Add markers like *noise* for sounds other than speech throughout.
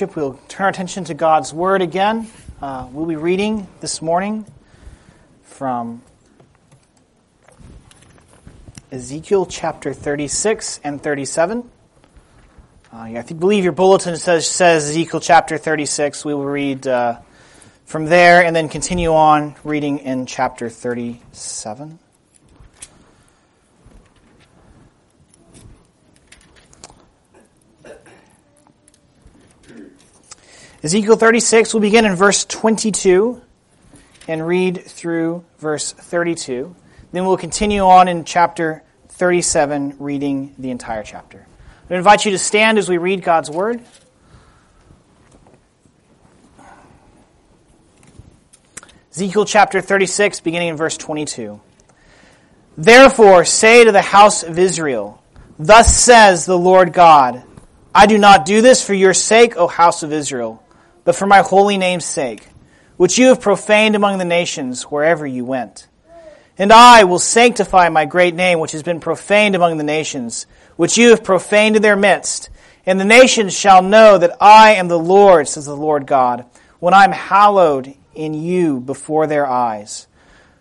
We'll turn our attention to God's Word again. Uh, we'll be reading this morning from Ezekiel chapter 36 and 37. Uh, I think, believe your bulletin says, says Ezekiel chapter 36. We will read uh, from there and then continue on reading in chapter 37. Ezekiel 36 we'll begin in verse 22 and read through verse 32. Then we'll continue on in chapter 37, reading the entire chapter. I invite you to stand as we read God's word. Ezekiel chapter 36, beginning in verse 22. Therefore, say to the house of Israel, Thus says the Lord God, I do not do this for your sake, O house of Israel but for my holy name's sake, which you have profaned among the nations wherever you went. And I will sanctify my great name, which has been profaned among the nations, which you have profaned in their midst. And the nations shall know that I am the Lord, says the Lord God, when I am hallowed in you before their eyes.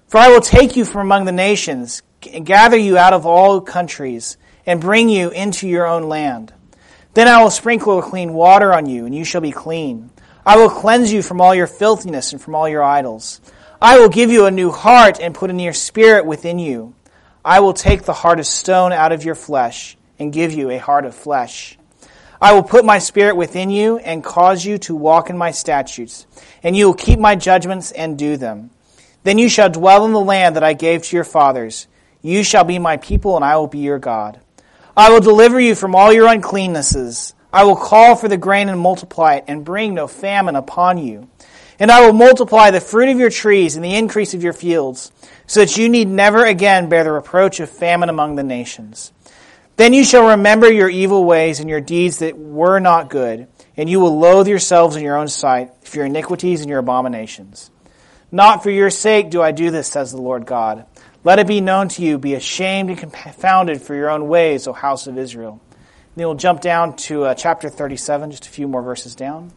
For I will take you from among the nations, and gather you out of all countries, and bring you into your own land. Then I will sprinkle clean water on you, and you shall be clean. I will cleanse you from all your filthiness and from all your idols. I will give you a new heart and put a new spirit within you. I will take the heart of stone out of your flesh and give you a heart of flesh. I will put my spirit within you and cause you to walk in my statutes, and you will keep my judgments and do them. Then you shall dwell in the land that I gave to your fathers. You shall be my people, and I will be your God. I will deliver you from all your uncleannesses. I will call for the grain and multiply it, and bring no famine upon you. And I will multiply the fruit of your trees and the increase of your fields, so that you need never again bear the reproach of famine among the nations. Then you shall remember your evil ways and your deeds that were not good, and you will loathe yourselves in your own sight for your iniquities and your abominations. Not for your sake do I do this, says the Lord God. Let it be known to you, be ashamed and confounded for your own ways, O house of Israel. Then we'll jump down to uh, chapter 37, just a few more verses down.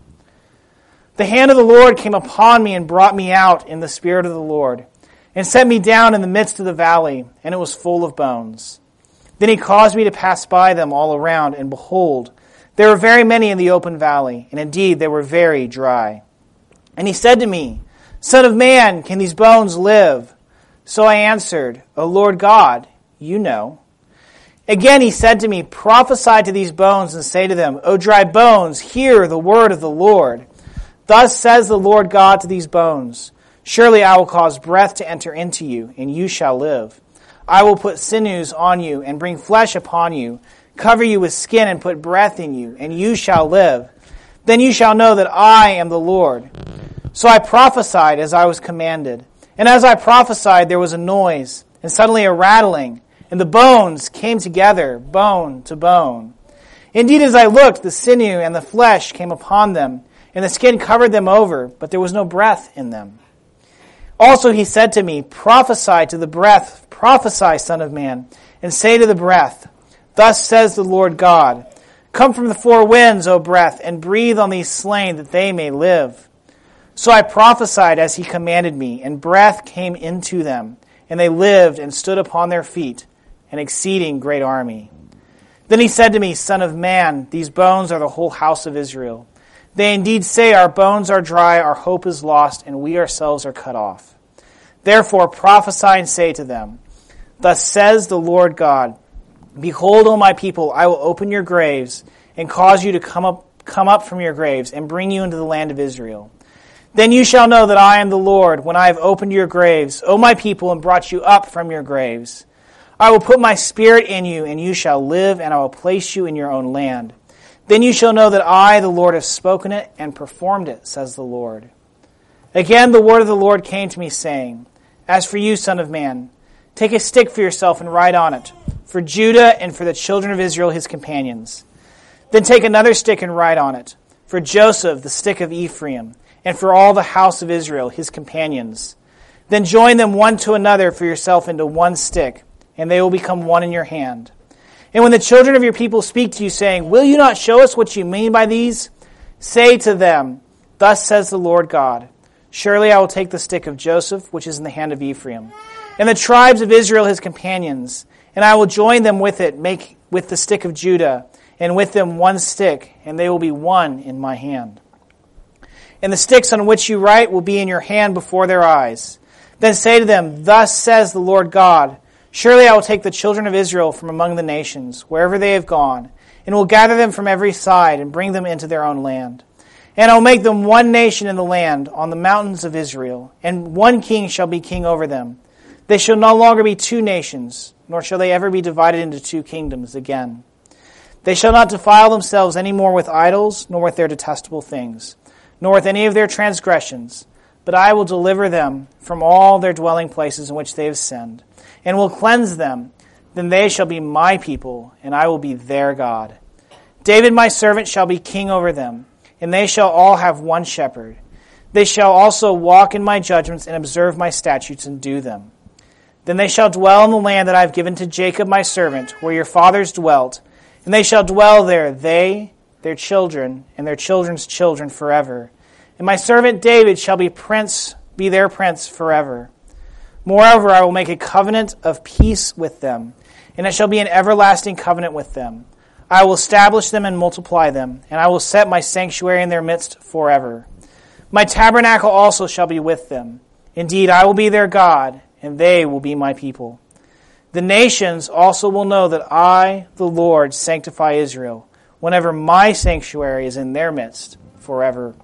The hand of the Lord came upon me and brought me out in the spirit of the Lord, and set me down in the midst of the valley, and it was full of bones. Then he caused me to pass by them all around, and behold, there were very many in the open valley, and indeed they were very dry. And he said to me, Son of man, can these bones live? So I answered, O Lord God, you know. Again he said to me, Prophesy to these bones and say to them, O dry bones, hear the word of the Lord. Thus says the Lord God to these bones, Surely I will cause breath to enter into you, and you shall live. I will put sinews on you, and bring flesh upon you, cover you with skin, and put breath in you, and you shall live. Then you shall know that I am the Lord. So I prophesied as I was commanded. And as I prophesied, there was a noise, and suddenly a rattling and the bones came together, bone to bone. Indeed, as I looked, the sinew and the flesh came upon them, and the skin covered them over, but there was no breath in them. Also he said to me, Prophesy to the breath, prophesy, Son of Man, and say to the breath, Thus says the Lord God, Come from the four winds, O breath, and breathe on these slain, that they may live. So I prophesied as he commanded me, and breath came into them, and they lived and stood upon their feet an exceeding great army. Then he said to me, Son of man, these bones are the whole house of Israel. They indeed say, Our bones are dry, our hope is lost, and we ourselves are cut off. Therefore prophesy and say to them, Thus says the Lord God, Behold, O my people, I will open your graves and cause you to come up, come up from your graves and bring you into the land of Israel. Then you shall know that I am the Lord when I have opened your graves, O my people, and brought you up from your graves. I will put my spirit in you, and you shall live, and I will place you in your own land. Then you shall know that I, the Lord, have spoken it and performed it, says the Lord. Again, the word of the Lord came to me, saying, As for you, Son of Man, take a stick for yourself and write on it, for Judah and for the children of Israel, his companions. Then take another stick and write on it, for Joseph, the stick of Ephraim, and for all the house of Israel, his companions. Then join them one to another for yourself into one stick and they will become one in your hand. And when the children of your people speak to you, saying, Will you not show us what you mean by these? Say to them, Thus says the Lord God Surely I will take the stick of Joseph, which is in the hand of Ephraim, and the tribes of Israel his companions, and I will join them with it, make with the stick of Judah, and with them one stick, and they will be one in my hand. And the sticks on which you write will be in your hand before their eyes. Then say to them, Thus says the Lord God Surely I will take the children of Israel from among the nations, wherever they have gone and will gather them from every side and bring them into their own land. And I will make them one nation in the land on the mountains of Israel, and one king shall be king over them. They shall no longer be two nations, nor shall they ever be divided into two kingdoms again. They shall not defile themselves any more with idols, nor with their detestable things, nor with any of their transgressions, but I will deliver them from all their dwelling places in which they have sinned, and will cleanse them then they shall be my people, and I will be their God. David my servant shall be king over them, and they shall all have one shepherd. They shall also walk in my judgments and observe my statutes and do them. Then they shall dwell in the land that I have given to Jacob my servant, where your fathers dwelt, and they shall dwell there, they, their children, and their children's children forever. And my servant David shall be prince, be their prince forever. Moreover, I will make a covenant of peace with them and it shall be an everlasting covenant with them. I will establish them and multiply them, and I will set my sanctuary in their midst forever. My tabernacle also shall be with them. Indeed, I will be their God, and they will be my people. The nations also will know that I, the Lord, sanctify Israel, whenever my sanctuary is in their midst forever.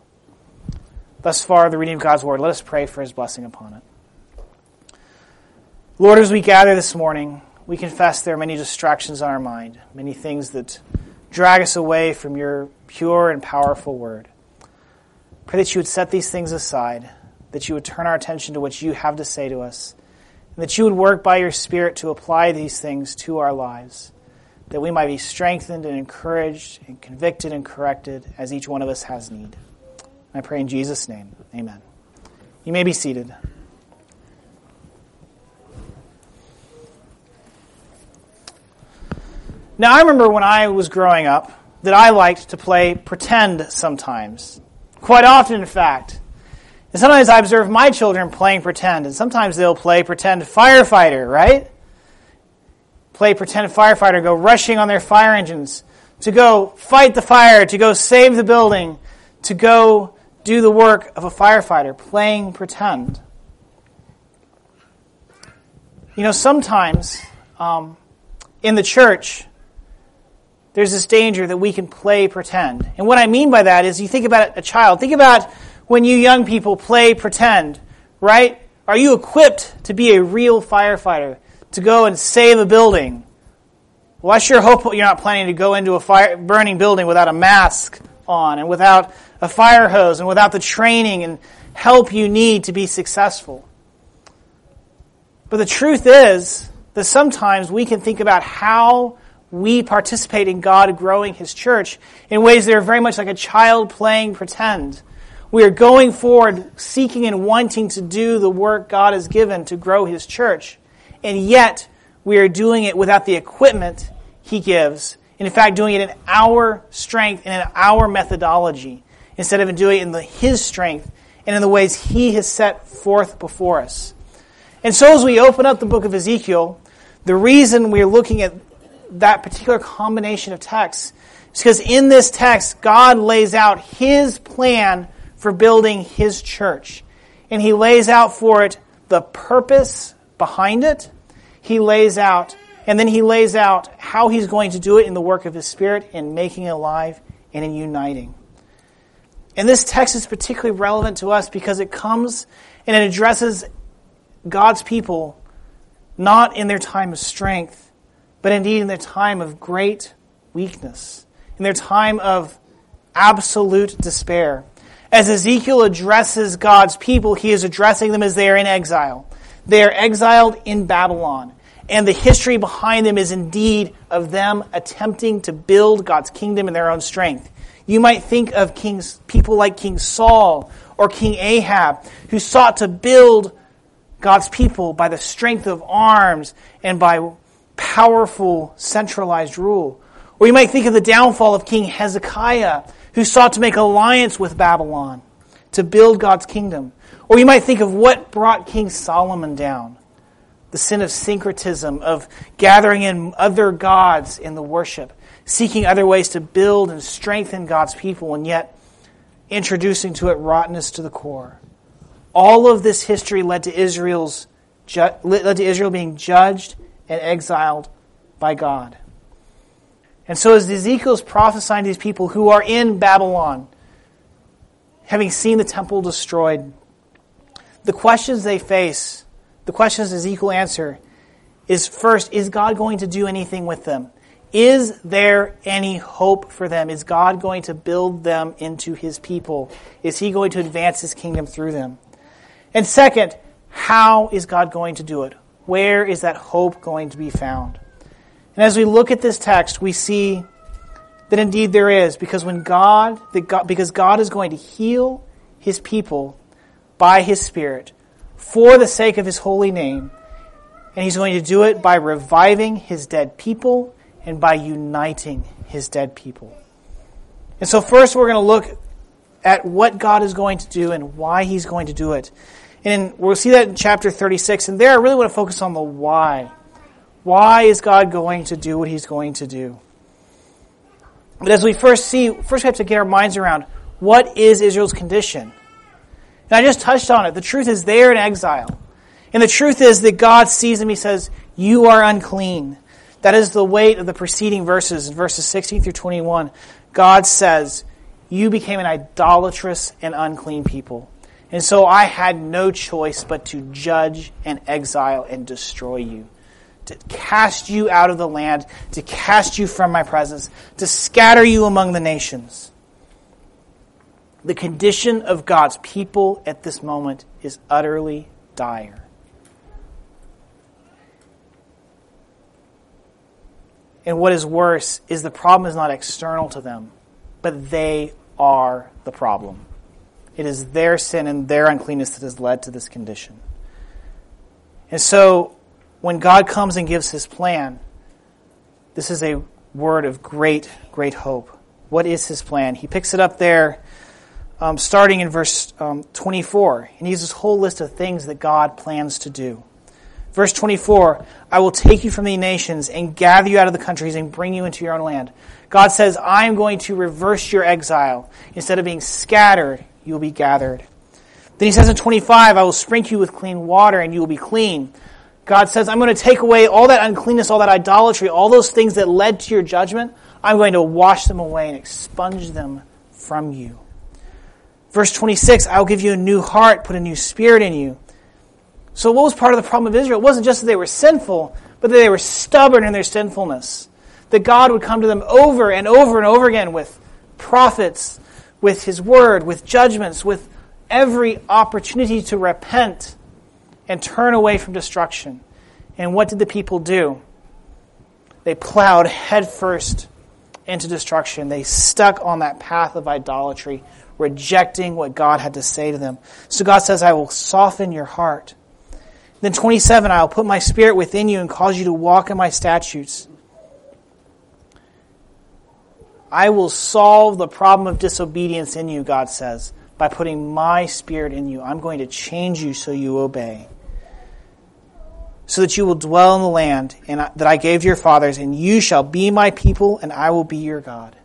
Thus far, the reading of God's word. Let us pray for his blessing upon it. Lord, as we gather this morning, we confess there are many distractions on our mind, many things that drag us away from your pure and powerful word. Pray that you would set these things aside, that you would turn our attention to what you have to say to us, and that you would work by your Spirit to apply these things to our lives, that we might be strengthened and encouraged and convicted and corrected as each one of us has need. I pray in Jesus' name. Amen. You may be seated. Now, I remember when I was growing up that I liked to play pretend sometimes. Quite often, in fact. And sometimes I observe my children playing pretend, and sometimes they'll play pretend firefighter, right? Play pretend firefighter, go rushing on their fire engines to go fight the fire, to go save the building, to go do the work of a firefighter, playing pretend. You know, sometimes um, in the church, there's this danger that we can play pretend. And what I mean by that is you think about a child. Think about when you young people play pretend, right? Are you equipped to be a real firefighter, to go and save a building? Well, I sure hope you're not planning to go into a fire, burning building without a mask on and without a fire hose and without the training and help you need to be successful. But the truth is that sometimes we can think about how we participate in God growing His church in ways that are very much like a child playing pretend. We are going forward, seeking and wanting to do the work God has given to grow His church. And yet, we are doing it without the equipment He gives. And in fact, doing it in our strength and in our methodology, instead of doing it in the, His strength and in the ways He has set forth before us. And so, as we open up the book of Ezekiel, the reason we're looking at that particular combination of texts is because in this text, God lays out His plan for building His church. And He lays out for it the purpose behind it. He lays out, and then He lays out how He's going to do it in the work of His Spirit in making it alive and in uniting. And this text is particularly relevant to us because it comes and it addresses God's people not in their time of strength, but indeed in their time of great weakness, in their time of absolute despair. As Ezekiel addresses God's people, he is addressing them as they are in exile. They are exiled in Babylon. And the history behind them is indeed of them attempting to build God's kingdom in their own strength. You might think of kings, people like King Saul or King Ahab, who sought to build God's people by the strength of arms and by powerful centralized rule. Or you might think of the downfall of King Hezekiah, who sought to make alliance with Babylon to build God's kingdom. Or you might think of what brought King Solomon down the sin of syncretism, of gathering in other gods in the worship, seeking other ways to build and strengthen God's people, and yet introducing to it rottenness to the core. All of this history led to Israel's led to Israel being judged and exiled by God. And so as Ezekiel is prophesying to these people who are in Babylon, having seen the temple destroyed, the questions they face, the questions Ezekiel answer is first, is God going to do anything with them? Is there any hope for them? Is God going to build them into his people? Is he going to advance his kingdom through them? And second, how is God going to do it? Where is that hope going to be found? And as we look at this text, we see that indeed there is, because when God, God because God is going to heal his people by his Spirit for the sake of his holy name, and he's going to do it by reviving his dead people and by uniting his dead people. And so first we're going to look at what God is going to do and why he's going to do it. And we'll see that in chapter 36. And there I really want to focus on the why. Why is God going to do what he's going to do? But as we first see, first we have to get our minds around what is Israel's condition? And I just touched on it. The truth is they're in exile. And the truth is that God sees them, he says, You are unclean. That is the weight of the preceding verses, in verses 16 through 21. God says, You became an idolatrous and unclean people. And so I had no choice but to judge and exile and destroy you, to cast you out of the land, to cast you from my presence, to scatter you among the nations. The condition of God's people at this moment is utterly dire. And what is worse is the problem is not external to them, but they are the problem. It is their sin and their uncleanness that has led to this condition. And so, when God comes and gives his plan, this is a word of great, great hope. What is his plan? He picks it up there, um, starting in verse um, 24, and he uses this whole list of things that God plans to do. Verse 24, I will take you from the nations and gather you out of the countries and bring you into your own land. God says, I am going to reverse your exile. Instead of being scattered, you will be gathered. Then he says in 25, I will sprinkle you with clean water and you will be clean. God says, I'm going to take away all that uncleanness, all that idolatry, all those things that led to your judgment. I'm going to wash them away and expunge them from you. Verse 26, I will give you a new heart, put a new spirit in you. So what was part of the problem of Israel? It wasn't just that they were sinful, but that they were stubborn in their sinfulness. That God would come to them over and over and over again with prophets with His Word, with judgments, with every opportunity to repent and turn away from destruction. And what did the people do? They plowed headfirst into destruction. They stuck on that path of idolatry, rejecting what God had to say to them. So God says, I will soften your heart. Then 27, I will put my spirit within you and cause you to walk in my statutes. I will solve the problem of disobedience in you, God says, by putting my spirit in you. I'm going to change you so you obey. So that you will dwell in the land and that I gave to your fathers, and you shall be my people, and I will be your God.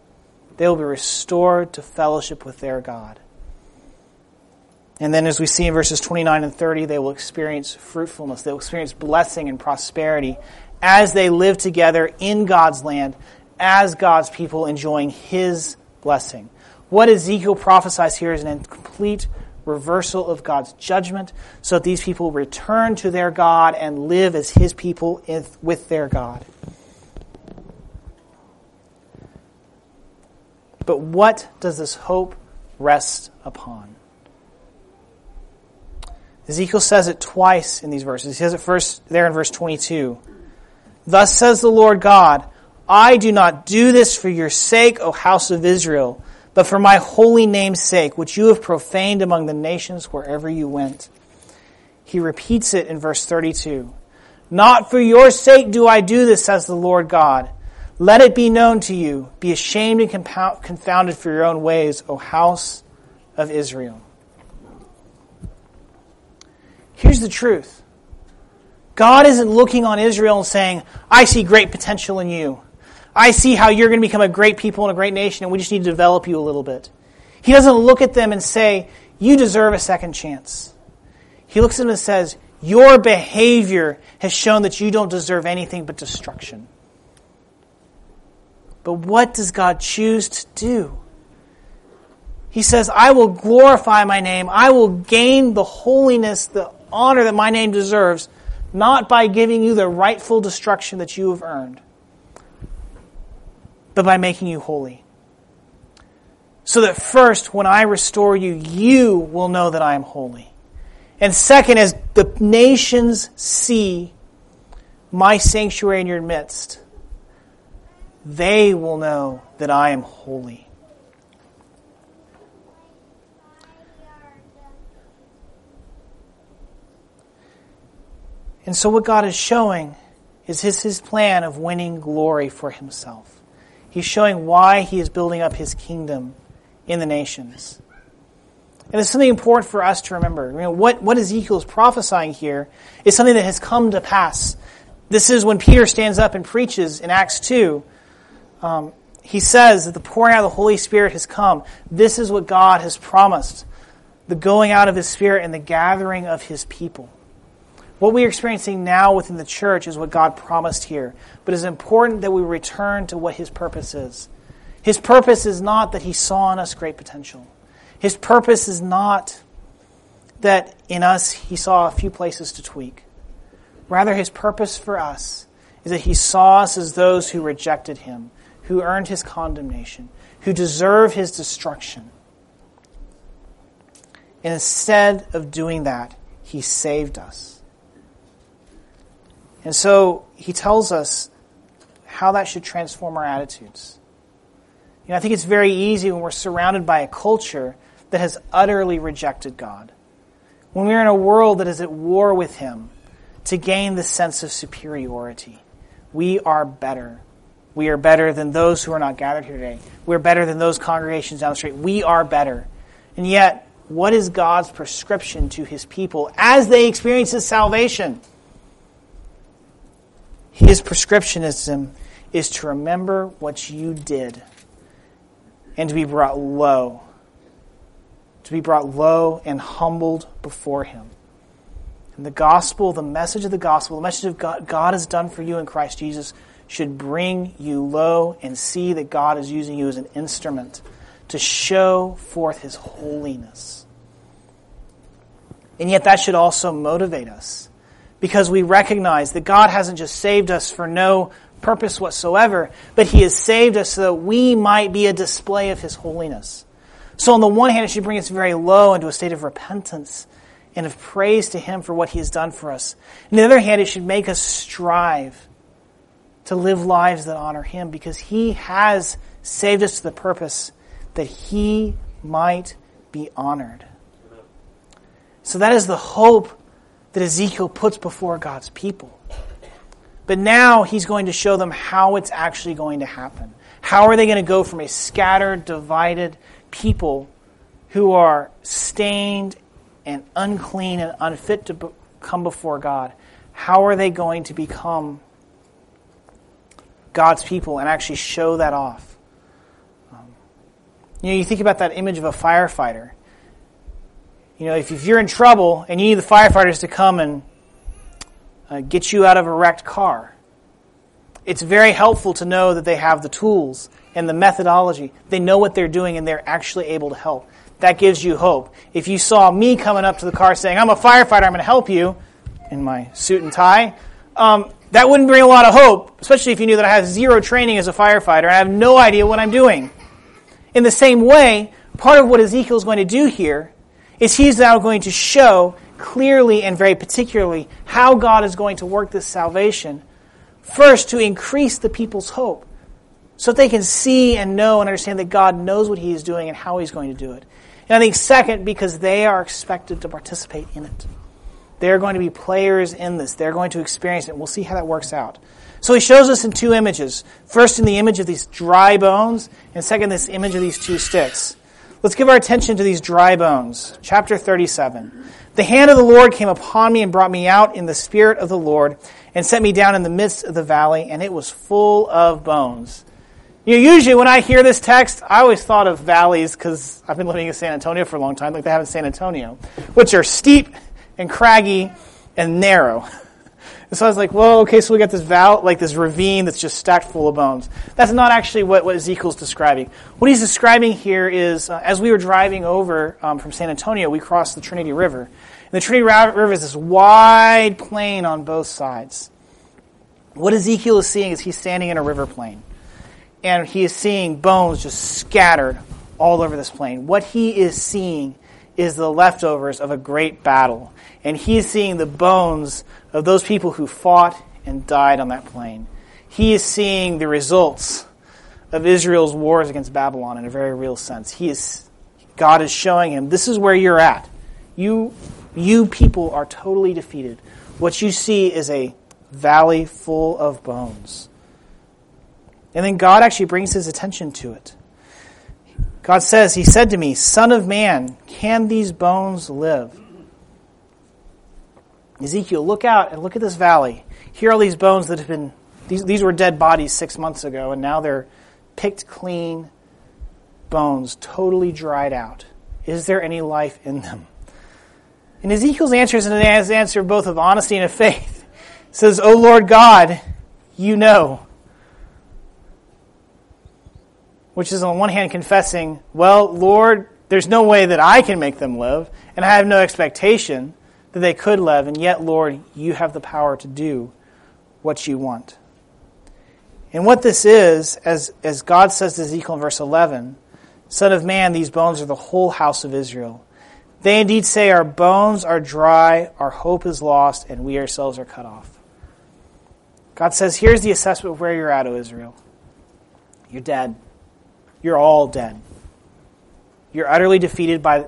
They will be restored to fellowship with their God. And then, as we see in verses 29 and 30, they will experience fruitfulness. They will experience blessing and prosperity as they live together in God's land as God's people enjoying His blessing. What Ezekiel prophesies here is an complete reversal of God's judgment so that these people return to their God and live as His people with their God. But what does this hope rest upon? Ezekiel says it twice in these verses. He says it first there in verse 22. Thus says the Lord God, I do not do this for your sake, O house of Israel, but for my holy name's sake, which you have profaned among the nations wherever you went. He repeats it in verse 32. Not for your sake do I do this, says the Lord God, Let it be known to you. Be ashamed and confounded for your own ways, O house of Israel. Here's the truth God isn't looking on Israel and saying, I see great potential in you. I see how you're going to become a great people and a great nation, and we just need to develop you a little bit. He doesn't look at them and say, You deserve a second chance. He looks at them and says, Your behavior has shown that you don't deserve anything but destruction. But what does God choose to do? He says, I will glorify my name. I will gain the holiness, the honor that my name deserves, not by giving you the rightful destruction that you have earned, but by making you holy. So that first, when I restore you, you will know that I am holy. And second, as the nations see my sanctuary in your midst, they will know that I am holy. And so, what God is showing is his, his plan of winning glory for himself. He's showing why he is building up his kingdom in the nations. And it's something important for us to remember. You know, what, what Ezekiel is prophesying here is something that has come to pass. This is when Peter stands up and preaches in Acts 2. Um, he says that the pouring out of the Holy Spirit has come. This is what God has promised the going out of his Spirit and the gathering of his people. What we are experiencing now within the church is what God promised here. But it's important that we return to what his purpose is. His purpose is not that he saw in us great potential. His purpose is not that in us he saw a few places to tweak. Rather, his purpose for us is that he saw us as those who rejected him, who earned his condemnation, who deserve his destruction. And instead of doing that, he saved us. And so he tells us how that should transform our attitudes. You know, I think it's very easy when we're surrounded by a culture that has utterly rejected God. When we're in a world that is at war with Him, to gain the sense of superiority. We are better. We are better than those who are not gathered here today. We're better than those congregations down the street. We are better. And yet, what is God's prescription to His people as they experience His salvation? His prescriptionism is to remember what you did and to be brought low to be brought low and humbled before Him. And the gospel, the message of the gospel, the message of God, God has done for you in Christ Jesus should bring you low and see that God is using you as an instrument to show forth His holiness. And yet that should also motivate us because we recognize that God hasn't just saved us for no purpose whatsoever, but He has saved us so that we might be a display of His holiness. So, on the one hand, it should bring us very low into a state of repentance and of praise to Him for what He has done for us. On the other hand, it should make us strive to live lives that honor Him because He has saved us to the purpose that He might be honored. So, that is the hope that Ezekiel puts before God's people. But now he's going to show them how it's actually going to happen. How are they going to go from a scattered, divided, people who are stained and unclean and unfit to come before God, how are they going to become God's people and actually show that off? Um, you know, you think about that image of a firefighter. You know, if, if you're in trouble and you need the firefighters to come and uh, get you out of a wrecked car, it's very helpful to know that they have the tools and the methodology. They know what they're doing and they're actually able to help. That gives you hope. If you saw me coming up to the car saying, I'm a firefighter, I'm going to help you, in my suit and tie, um, that wouldn't bring a lot of hope, especially if you knew that I have zero training as a firefighter I have no idea what I'm doing. In the same way, part of what Ezekiel is going to do here is he's now going to show clearly and very particularly how God is going to work this salvation. First, to increase the people's hope so that they can see and know and understand that God knows what He is doing and how He's going to do it. And I think, second, because they are expected to participate in it. They're going to be players in this. They're going to experience it. We'll see how that works out. So he shows us in two images. First, in the image of these dry bones, and second, this image of these two sticks. Let's give our attention to these dry bones. Chapter 37. The hand of the Lord came upon me and brought me out in the spirit of the Lord and set me down in the midst of the valley, and it was full of bones. You know, usually when I hear this text, I always thought of valleys because I've been living in San Antonio for a long time, like they have in San Antonio, which are steep and craggy and narrow. *laughs* And so I was like, well, okay, so we got this val, like this ravine that's just stacked full of bones. That's not actually what, what Ezekiel's describing. What he's describing here is, uh, as we were driving over um, from San Antonio, we crossed the Trinity River. And the Trinity River is this wide plain on both sides. What Ezekiel is seeing is he's standing in a river plain. And he is seeing bones just scattered all over this plain. What he is seeing is the leftovers of a great battle. And he is seeing the bones of those people who fought and died on that plain. He is seeing the results of Israel's wars against Babylon in a very real sense. He is, God is showing him, this is where you're at. You, you people are totally defeated. What you see is a valley full of bones. And then God actually brings his attention to it. God says, He said to me, Son of man, can these bones live? Ezekiel, look out and look at this valley. Here are these bones that have been, these, these were dead bodies six months ago, and now they're picked clean bones, totally dried out. Is there any life in them? And Ezekiel's answer is an answer both of honesty and of faith. He says, O Lord God, you know. Which is on one hand confessing, well, Lord, there's no way that I can make them live, and I have no expectation that they could live, and yet, Lord, you have the power to do what you want. And what this is, as, as God says to Ezekiel in verse 11, Son of man, these bones are the whole house of Israel. They indeed say, Our bones are dry, our hope is lost, and we ourselves are cut off. God says, Here's the assessment of where you're at, O Israel. You're dead. You're all dead. You're utterly defeated by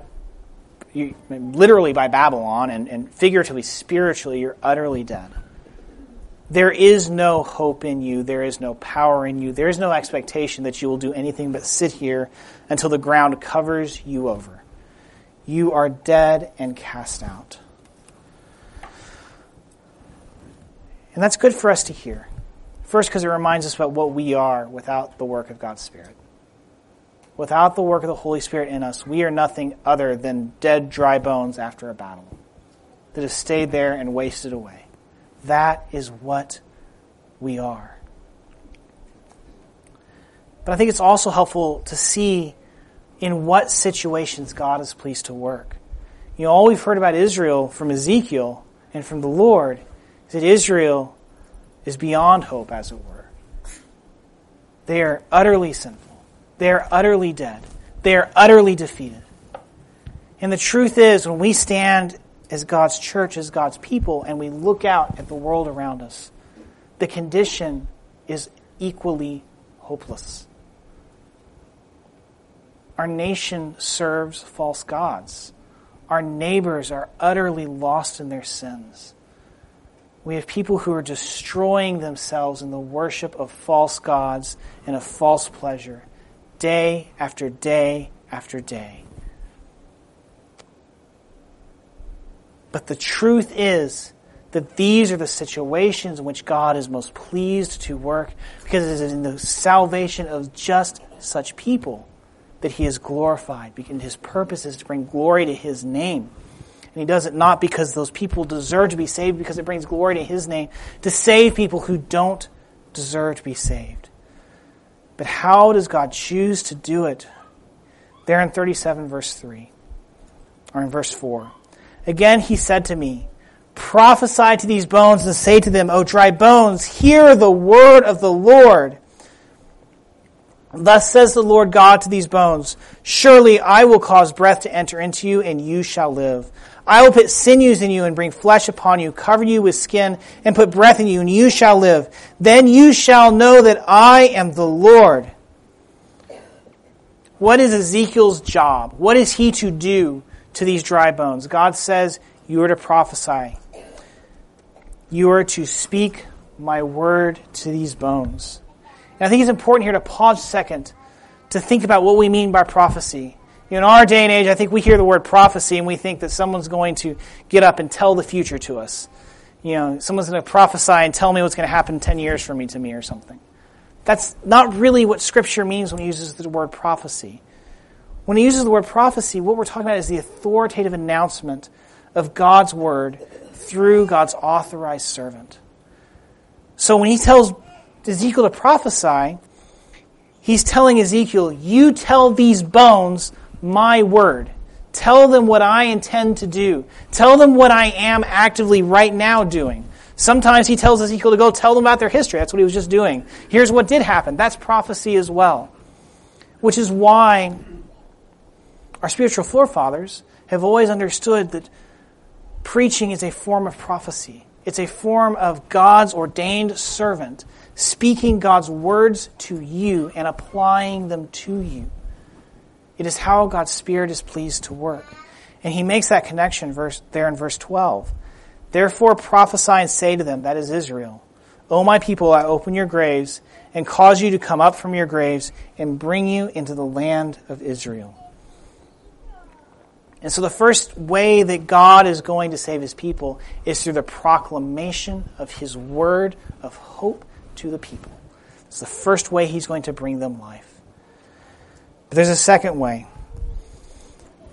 you, literally by Babylon and, and figuratively, spiritually, you're utterly dead. There is no hope in you. There is no power in you. There is no expectation that you will do anything but sit here until the ground covers you over. You are dead and cast out. And that's good for us to hear. First, because it reminds us about what we are without the work of God's Spirit. Without the work of the Holy Spirit in us, we are nothing other than dead, dry bones after a battle that have stayed there and wasted away. That is what we are. But I think it's also helpful to see in what situations God is pleased to work. You know, all we've heard about Israel from Ezekiel and from the Lord is that Israel is beyond hope, as it were. They are utterly sinful. They are utterly dead. They are utterly defeated. And the truth is, when we stand as God's church, as God's people, and we look out at the world around us, the condition is equally hopeless. Our nation serves false gods. Our neighbors are utterly lost in their sins. We have people who are destroying themselves in the worship of false gods and of false pleasure day after day after day. But the truth is that these are the situations in which God is most pleased to work because it is in the salvation of just such people that he is glorified. And his purpose is to bring glory to his name. And he does it not because those people deserve to be saved, because it brings glory to his name, to save people who don't deserve to be saved. But how does God choose to do it? There in 37, verse 3, or in verse 4. Again, he said to me, Prophesy to these bones and say to them, O dry bones, hear the word of the Lord. Thus says the Lord God to these bones, Surely I will cause breath to enter into you, and you shall live. I will put sinews in you and bring flesh upon you, cover you with skin, and put breath in you, and you shall live. Then you shall know that I am the Lord. What is Ezekiel's job? What is he to do to these dry bones? God says, You are to prophesy. You are to speak my word to these bones. And I think it's important here to pause a second to think about what we mean by prophecy. You know, in our day and age, I think we hear the word prophecy and we think that someone's going to get up and tell the future to us. You know, someone's going to prophesy and tell me what's going to happen 10 years from me to me or something. That's not really what Scripture means when it uses the word prophecy. When it uses the word prophecy, what we're talking about is the authoritative announcement of God's word through God's authorized servant. So when he tells Ezekiel to prophesy, he's telling Ezekiel, You tell these bones my word. Tell them what I intend to do. Tell them what I am actively right now doing. Sometimes he tells Ezekiel to go tell them about their history. That's what he was just doing. Here's what did happen. That's prophecy as well. Which is why our spiritual forefathers have always understood that preaching is a form of prophecy. It's a form of God's ordained servant speaking God's words to you and applying them to you. It is how God's Spirit is pleased to work. And he makes that connection verse, there in verse 12. Therefore prophesy and say to them, that is Israel, O my people, I open your graves and cause you to come up from your graves and bring you into the land of Israel. And so the first way that God is going to save his people is through the proclamation of his word of hope to the people. It's the first way he's going to bring them life. But there's a second way.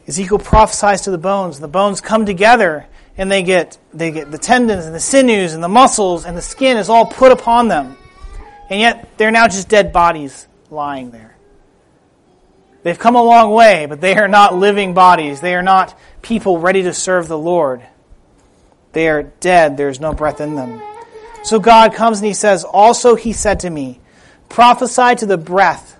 Ezekiel prophesies to the bones. The bones come together and they get, they get the tendons and the sinews and the muscles and the skin is all put upon them. And yet they're now just dead bodies lying there. They've come a long way, but they are not living bodies. They are not people ready to serve the Lord. They are dead. There's no breath in them. So God comes and he says, Also he said to me, Prophesy to the breath.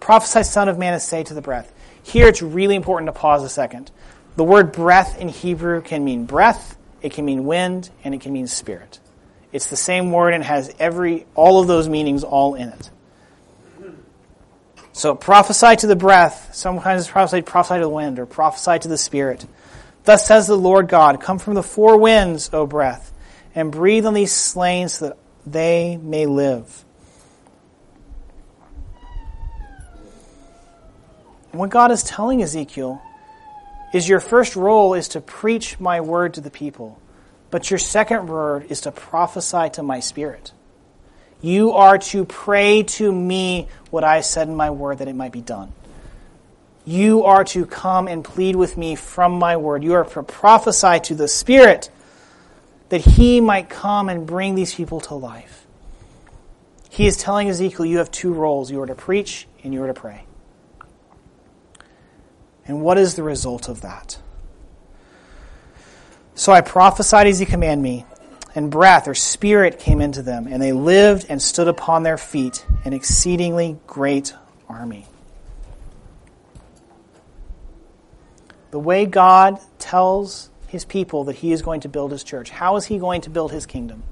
Prophesy, Son of Man, and say to the breath. Here it's really important to pause a second. The word breath in Hebrew can mean breath, it can mean wind, and it can mean spirit. It's the same word and has every all of those meanings all in it. So prophesy to the breath, sometimes prophesy, prophesy to the wind, or prophesy to the spirit. Thus says the Lord God, Come from the four winds, O breath, and breathe on these slain so that they may live. What God is telling Ezekiel is your first role is to preach my word to the people, but your second word is to prophesy to my spirit. You are to pray to me what I said in my word that it might be done. You are to come and plead with me from my word. You are to prophesy to the Spirit that he might come and bring these people to life. He is telling Ezekiel, you have two roles. You are to preach and you are to pray. And what is the result of that? So I prophesied as he commanded me, and breath or spirit came into them, and they lived and stood upon their feet, an exceedingly great army. The way God tells his people that he is going to build his church. How is he going to build his kingdom?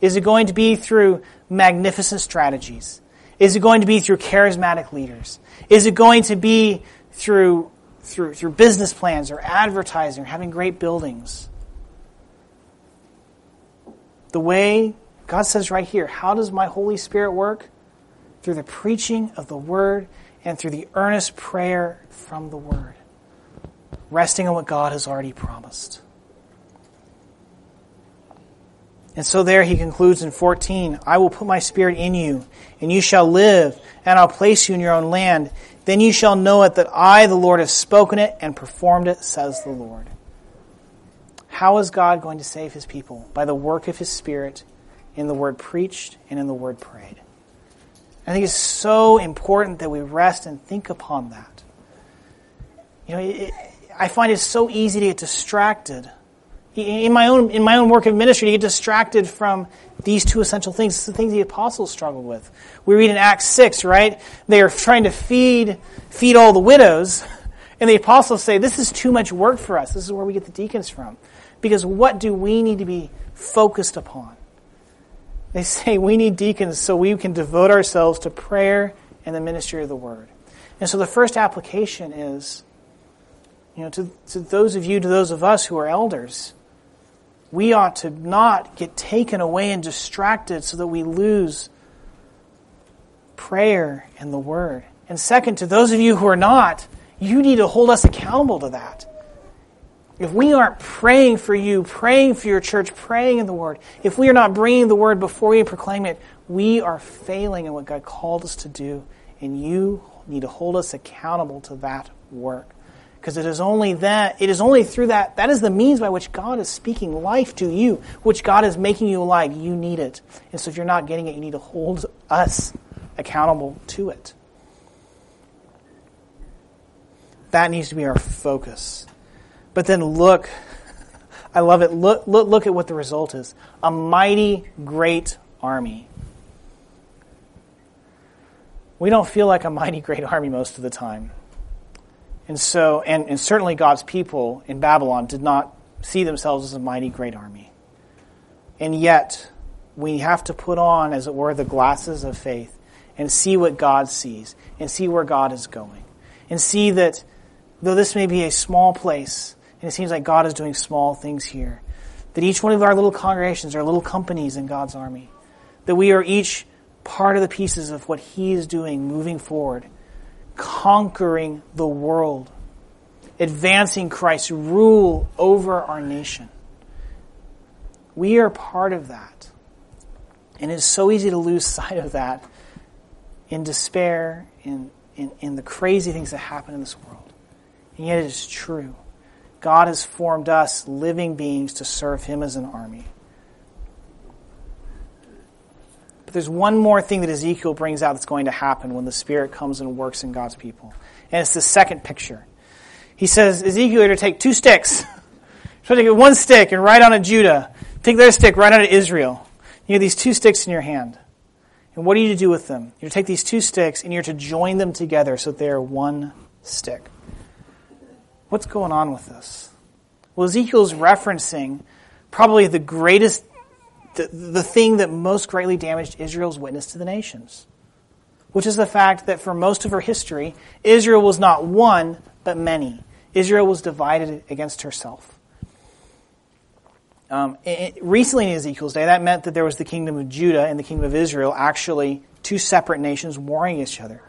Is it going to be through magnificent strategies? Is it going to be through charismatic leaders? Is it going to be through, through, through business plans or advertising or having great buildings? The way God says right here, how does my Holy Spirit work? Through the preaching of the Word and through the earnest prayer from the Word resting on what God has already promised. And so there he concludes in 14, I will put my spirit in you, and you shall live, and I'll place you in your own land. Then you shall know it that I, the Lord, have spoken it and performed it, says the Lord. How is God going to save his people? By the work of his spirit in the word preached and in the word prayed. I think it's so important that we rest and think upon that. You know, it, I find it so easy to get distracted. In my own, in my own work of ministry, to get distracted from these two essential things. It's the things the apostles struggled with. We read in Acts 6, right? They are trying to feed, feed all the widows. And the apostles say, this is too much work for us. This is where we get the deacons from. Because what do we need to be focused upon? They say we need deacons so we can devote ourselves to prayer and the ministry of the word. And so the first application is you know, to, to those of you, to those of us who are elders, we ought to not get taken away and distracted so that we lose prayer and the Word. And second, to those of you who are not, you need to hold us accountable to that. If we aren't praying for you, praying for your church, praying in the Word, if we are not bringing the Word before we proclaim it, we are failing in what God called us to do, and you need to hold us accountable to that work. Because it is only that, it is only through that, that is the means by which God is speaking life to you, which God is making you alive. You need it. And so if you're not getting it, you need to hold us accountable to it. That needs to be our focus. But then look, *laughs* I love it. Look, look, look at what the result is. A mighty great army. We don't feel like a mighty great army most of the time. And so, and, and certainly God's people in Babylon did not see themselves as a mighty great army. And yet, we have to put on, as it were, the glasses of faith and see what God sees and see where God is going. And see that though this may be a small place, and it seems like God is doing small things here, that each one of our little congregations are little companies in God's army, that we are each part of the pieces of what He is doing moving forward conquering the world, advancing Christ's rule over our nation. We are part of that. And it's so easy to lose *laughs* sight of that in despair, in, in, in the crazy things that happen in this world. And yet it is true. God has formed us living beings to serve Him as an army. But there's one more thing that Ezekiel brings out that's going to happen when the Spirit comes and works in God's people. And it's the second picture. He says, Ezekiel, you're to take two sticks. *laughs* So take one stick and write on it Judah. Take their stick, write on it Israel. You have these two sticks in your hand. And what are you to do with them? You're to take these two sticks and you're to join them together so that they are one stick. What's going on with this? Well, Ezekiel's referencing probably the greatest the, the thing that most greatly damaged Israel's witness to the nations, which is the fact that for most of her history, Israel was not one, but many. Israel was divided against herself. Um, it, recently in Ezekiel's day, that meant that there was the kingdom of Judah and the kingdom of Israel, actually two separate nations warring each other.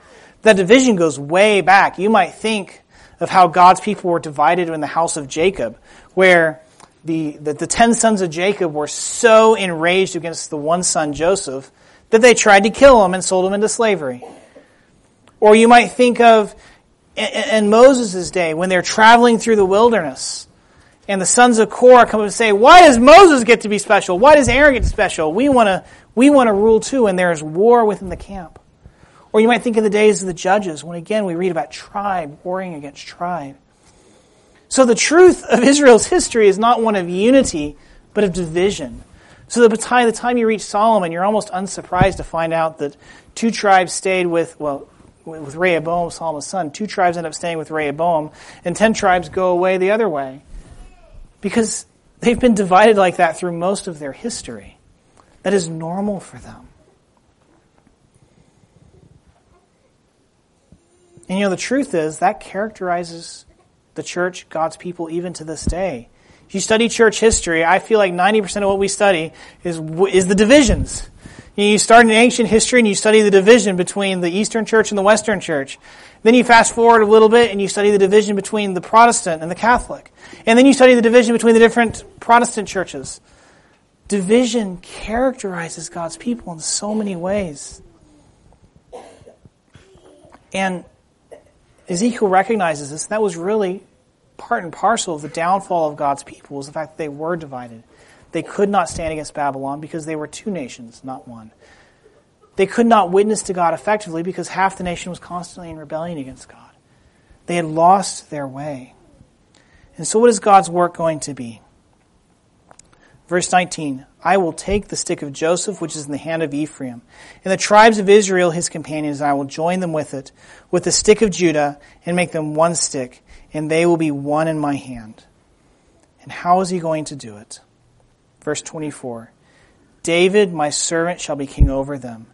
That division goes way back. You might think of how God's people were divided in the house of Jacob, where the, the, the ten sons of Jacob were so enraged against the one son, Joseph, that they tried to kill him and sold him into slavery. Or you might think of in Moses' day when they're traveling through the wilderness and the sons of Korah come up and say, why does Moses get to be special? Why does Aaron get special? We want to, we want to rule too and there's war within the camp. Or you might think of the days of the judges when again we read about tribe warring against tribe. So the truth of Israel's history is not one of unity, but of division. So by the time you reach Solomon, you're almost unsurprised to find out that two tribes stayed with, well, with Rehoboam, Solomon's son. Two tribes end up staying with Rehoboam, and ten tribes go away the other way. Because they've been divided like that through most of their history. That is normal for them. And you know, the truth is that characterizes the church, God's people, even to this day. If you study church history, I feel like 90% of what we study is, is the divisions. You start in ancient history and you study the division between the Eastern Church and the Western Church. Then you fast forward a little bit and you study the division between the Protestant and the Catholic. And then you study the division between the different Protestant churches. Division characterizes God's people in so many ways. And Ezekiel recognizes this. and That was really part and parcel of the downfall of God's people was the fact that they were divided. They could not stand against Babylon because they were two nations, not one. They could not witness to God effectively because half the nation was constantly in rebellion against God. They had lost their way. And so, what is God's work going to be? Verse 19 I will take the stick of Joseph, which is in the hand of Ephraim, and the tribes of Israel, his companions, I will join them with it, with the stick of Judah, and make them one stick, and they will be one in my hand. And how is he going to do it? Verse 24 David, my servant, shall be king over them,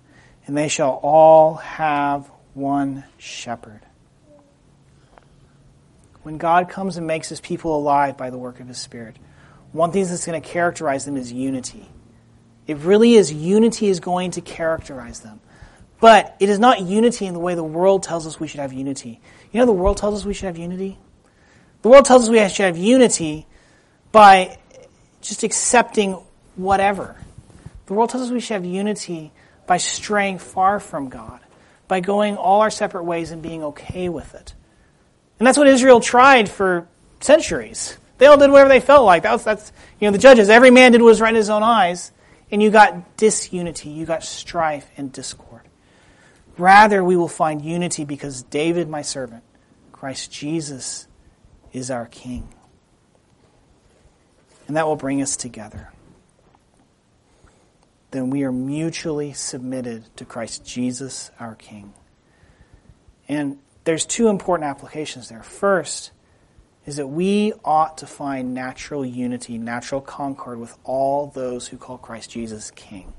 and they shall all have one shepherd. When God comes and makes his people alive by the work of his Spirit, one thing that's going to characterize them is unity. It really is unity is going to characterize them. But it is not unity in the way the world tells us we should have unity. You know, the world tells us we should have unity? The world tells us we should have unity by just accepting whatever. The world tells us we should have unity by straying far from God, by going all our separate ways and being okay with it. And that's what Israel tried for centuries. They all did whatever they felt like. That was, that's, you know, the judges, every man did what was right in his own eyes, and you got disunity, you got strife and discord. Rather, we will find unity because David, my servant, Christ Jesus, is our King. And that will bring us together. Then we are mutually submitted to Christ Jesus, our King. And there's two important applications there. First, is that we ought to find natural unity, natural concord with all those who call Christ Jesus King.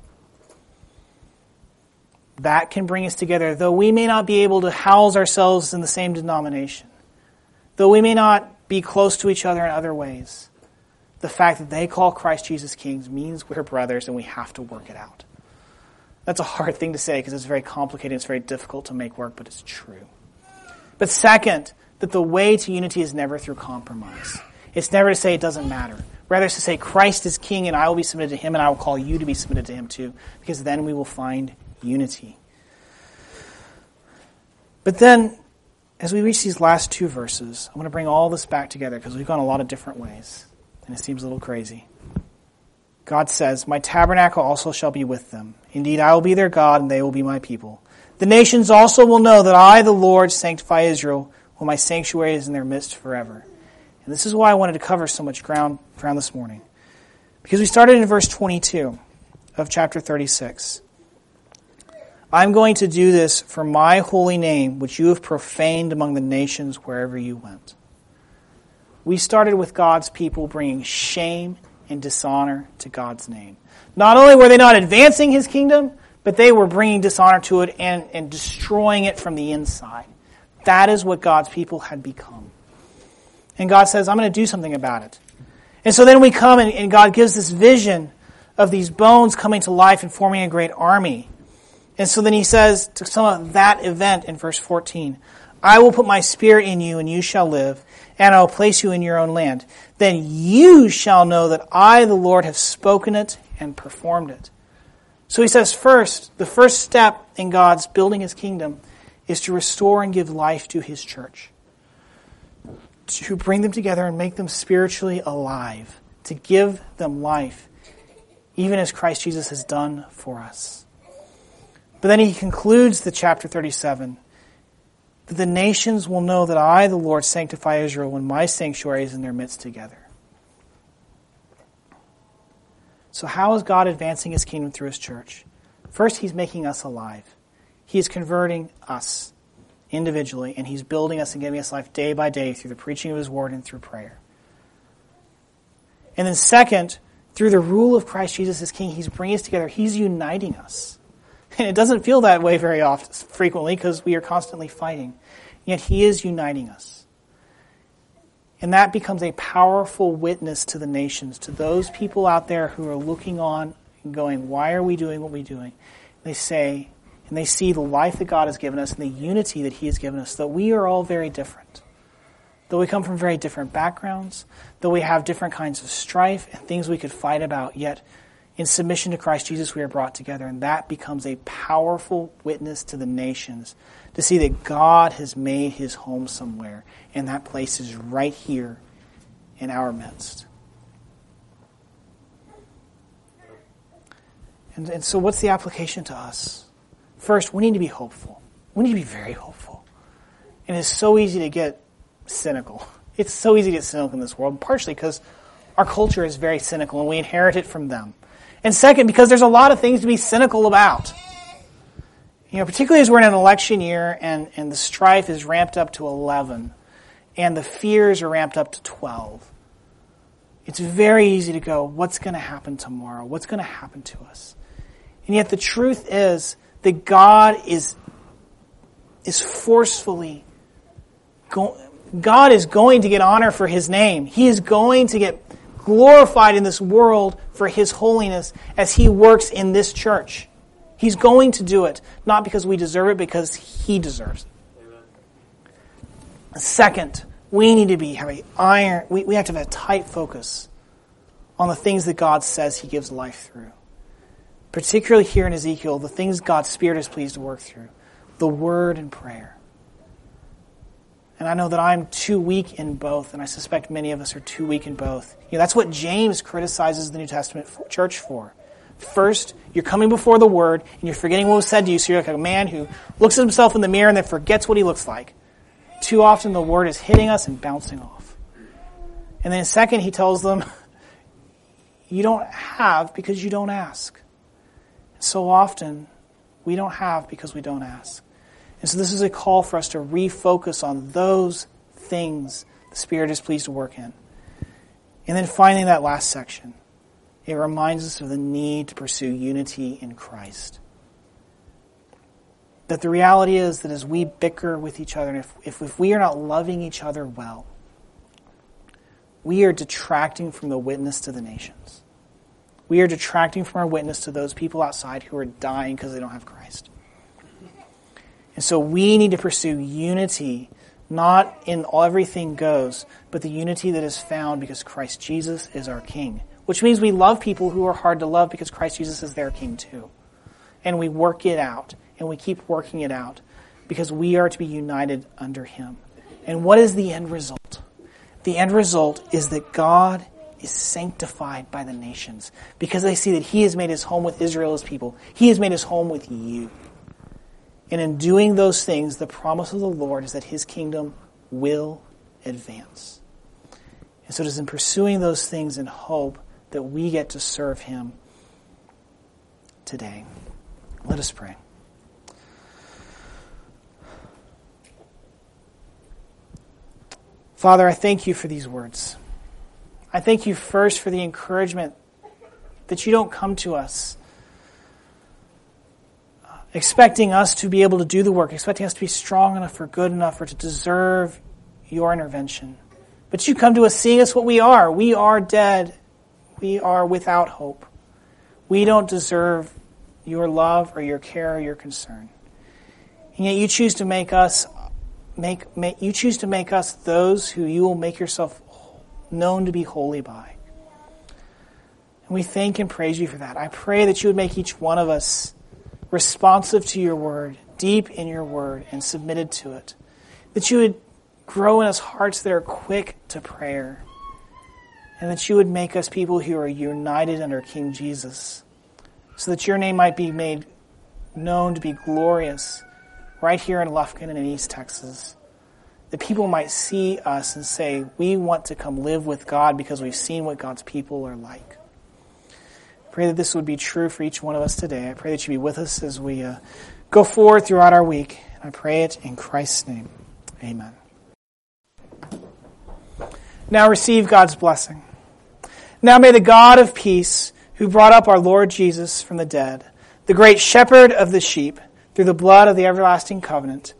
That can bring us together, though we may not be able to house ourselves in the same denomination, though we may not be close to each other in other ways. The fact that they call Christ Jesus King means we're brothers and we have to work it out. That's a hard thing to say because it's very complicated, it's very difficult to make work, but it's true. But second, that the way to unity is never through compromise. It's never to say it doesn't matter. Rather, it's to say Christ is king and I will be submitted to him and I will call you to be submitted to him too, because then we will find unity. But then, as we reach these last two verses, I want to bring all this back together because we've gone a lot of different ways, and it seems a little crazy. God says, My tabernacle also shall be with them. Indeed, I will be their God, and they will be my people. The nations also will know that I, the Lord, sanctify Israel my sanctuary is in their midst forever. And this is why I wanted to cover so much ground, ground this morning. Because we started in verse 22 of chapter 36. I'm going to do this for my holy name, which you have profaned among the nations wherever you went. We started with God's people bringing shame and dishonor to God's name. Not only were they not advancing his kingdom, but they were bringing dishonor to it and, and destroying it from the inside. That is what God's people had become. And God says, I'm going to do something about it. And so then we come and, and God gives this vision of these bones coming to life and forming a great army. And so then he says to sum up that event in verse 14, I will put my spirit in you and you shall live, and I will place you in your own land. Then you shall know that I, the Lord, have spoken it and performed it. So he says first, the first step in God's building his kingdom is to restore and give life to his church, to bring them together and make them spiritually alive, to give them life, even as Christ Jesus has done for us. But then he concludes the chapter 37 that the nations will know that I, the Lord, sanctify Israel when my sanctuary is in their midst together. So, how is God advancing his kingdom through his church? First, he's making us alive. He is converting us individually, and He's building us and giving us life day by day through the preaching of His Word and through prayer. And then, second, through the rule of Christ Jesus as King, He's bringing us together. He's uniting us. *laughs* And it doesn't feel that way very often, frequently, because we are constantly fighting. Yet He is uniting us. And that becomes a powerful witness to the nations, to those people out there who are looking on and going, Why are we doing what we're doing? They say, and they see the life that God has given us and the unity that He has given us, that we are all very different. Though we come from very different backgrounds, though we have different kinds of strife and things we could fight about, yet in submission to Christ Jesus we are brought together, and that becomes a powerful witness to the nations to see that God has made His home somewhere, and that place is right here in our midst. And, and so, what's the application to us? First, we need to be hopeful. We need to be very hopeful. And it's so easy to get cynical. It's so easy to get cynical in this world, partially because our culture is very cynical and we inherit it from them. And second, because there's a lot of things to be cynical about. You know, particularly as we're in an election year and, and the strife is ramped up to 11 and the fears are ramped up to 12. It's very easy to go, what's going to happen tomorrow? What's going to happen to us? And yet the truth is, that God is, is forcefully go, God is going to get honor for his name. He is going to get glorified in this world for His holiness as He works in this church. He's going to do it, not because we deserve it, because He deserves it. Second, we need to be have a iron. We, we have to have a tight focus on the things that God says He gives life through. Particularly here in Ezekiel, the things God's Spirit is pleased to work through, the Word and prayer. And I know that I'm too weak in both, and I suspect many of us are too weak in both. You know, that's what James criticizes the New Testament church for. First, you're coming before the Word, and you're forgetting what was said to you, so you're like a man who looks at himself in the mirror and then forgets what he looks like. Too often the Word is hitting us and bouncing off. And then second, he tells them, *laughs* you don't have because you don't ask. So often, we don't have because we don't ask. And so this is a call for us to refocus on those things the Spirit is pleased to work in. And then finally, that last section, it reminds us of the need to pursue unity in Christ. That the reality is that as we bicker with each other, and if, if, if we are not loving each other well, we are detracting from the witness to the nations. We are detracting from our witness to those people outside who are dying because they don't have Christ. And so we need to pursue unity, not in everything goes, but the unity that is found because Christ Jesus is our King. Which means we love people who are hard to love because Christ Jesus is their King too. And we work it out, and we keep working it out because we are to be united under Him. And what is the end result? The end result is that God is sanctified by the nations because they see that He has made His home with Israel people. He has made His home with you. And in doing those things, the promise of the Lord is that his kingdom will advance. And so it is in pursuing those things in hope that we get to serve him today. Let us pray. Father, I thank you for these words. I thank you first for the encouragement that you don't come to us expecting us to be able to do the work, expecting us to be strong enough or good enough or to deserve your intervention. But you come to us seeing us what we are. We are dead. We are without hope. We don't deserve your love or your care or your concern. And yet you choose to make us make, make you choose to make us those who you will make yourself known to be holy by. And we thank and praise you for that. I pray that you would make each one of us responsive to your word, deep in your word, and submitted to it. That you would grow in us hearts that are quick to prayer. And that you would make us people who are united under King Jesus. So that your name might be made known to be glorious right here in Lufkin and in East Texas. That people might see us and say, we want to come live with God because we've seen what God's people are like pray that this would be true for each one of us today. I pray that you be with us as we uh, go forward throughout our week. I pray it in Christ's name. Amen. Now receive God's blessing. Now may the God of peace, who brought up our Lord Jesus from the dead, the great shepherd of the sheep, through the blood of the everlasting covenant,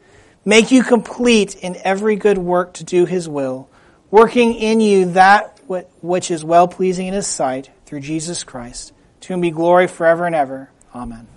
make you complete in every good work to do his will, working in you that which is well pleasing in his sight through Jesus Christ to whom be glory forever and ever. Amen.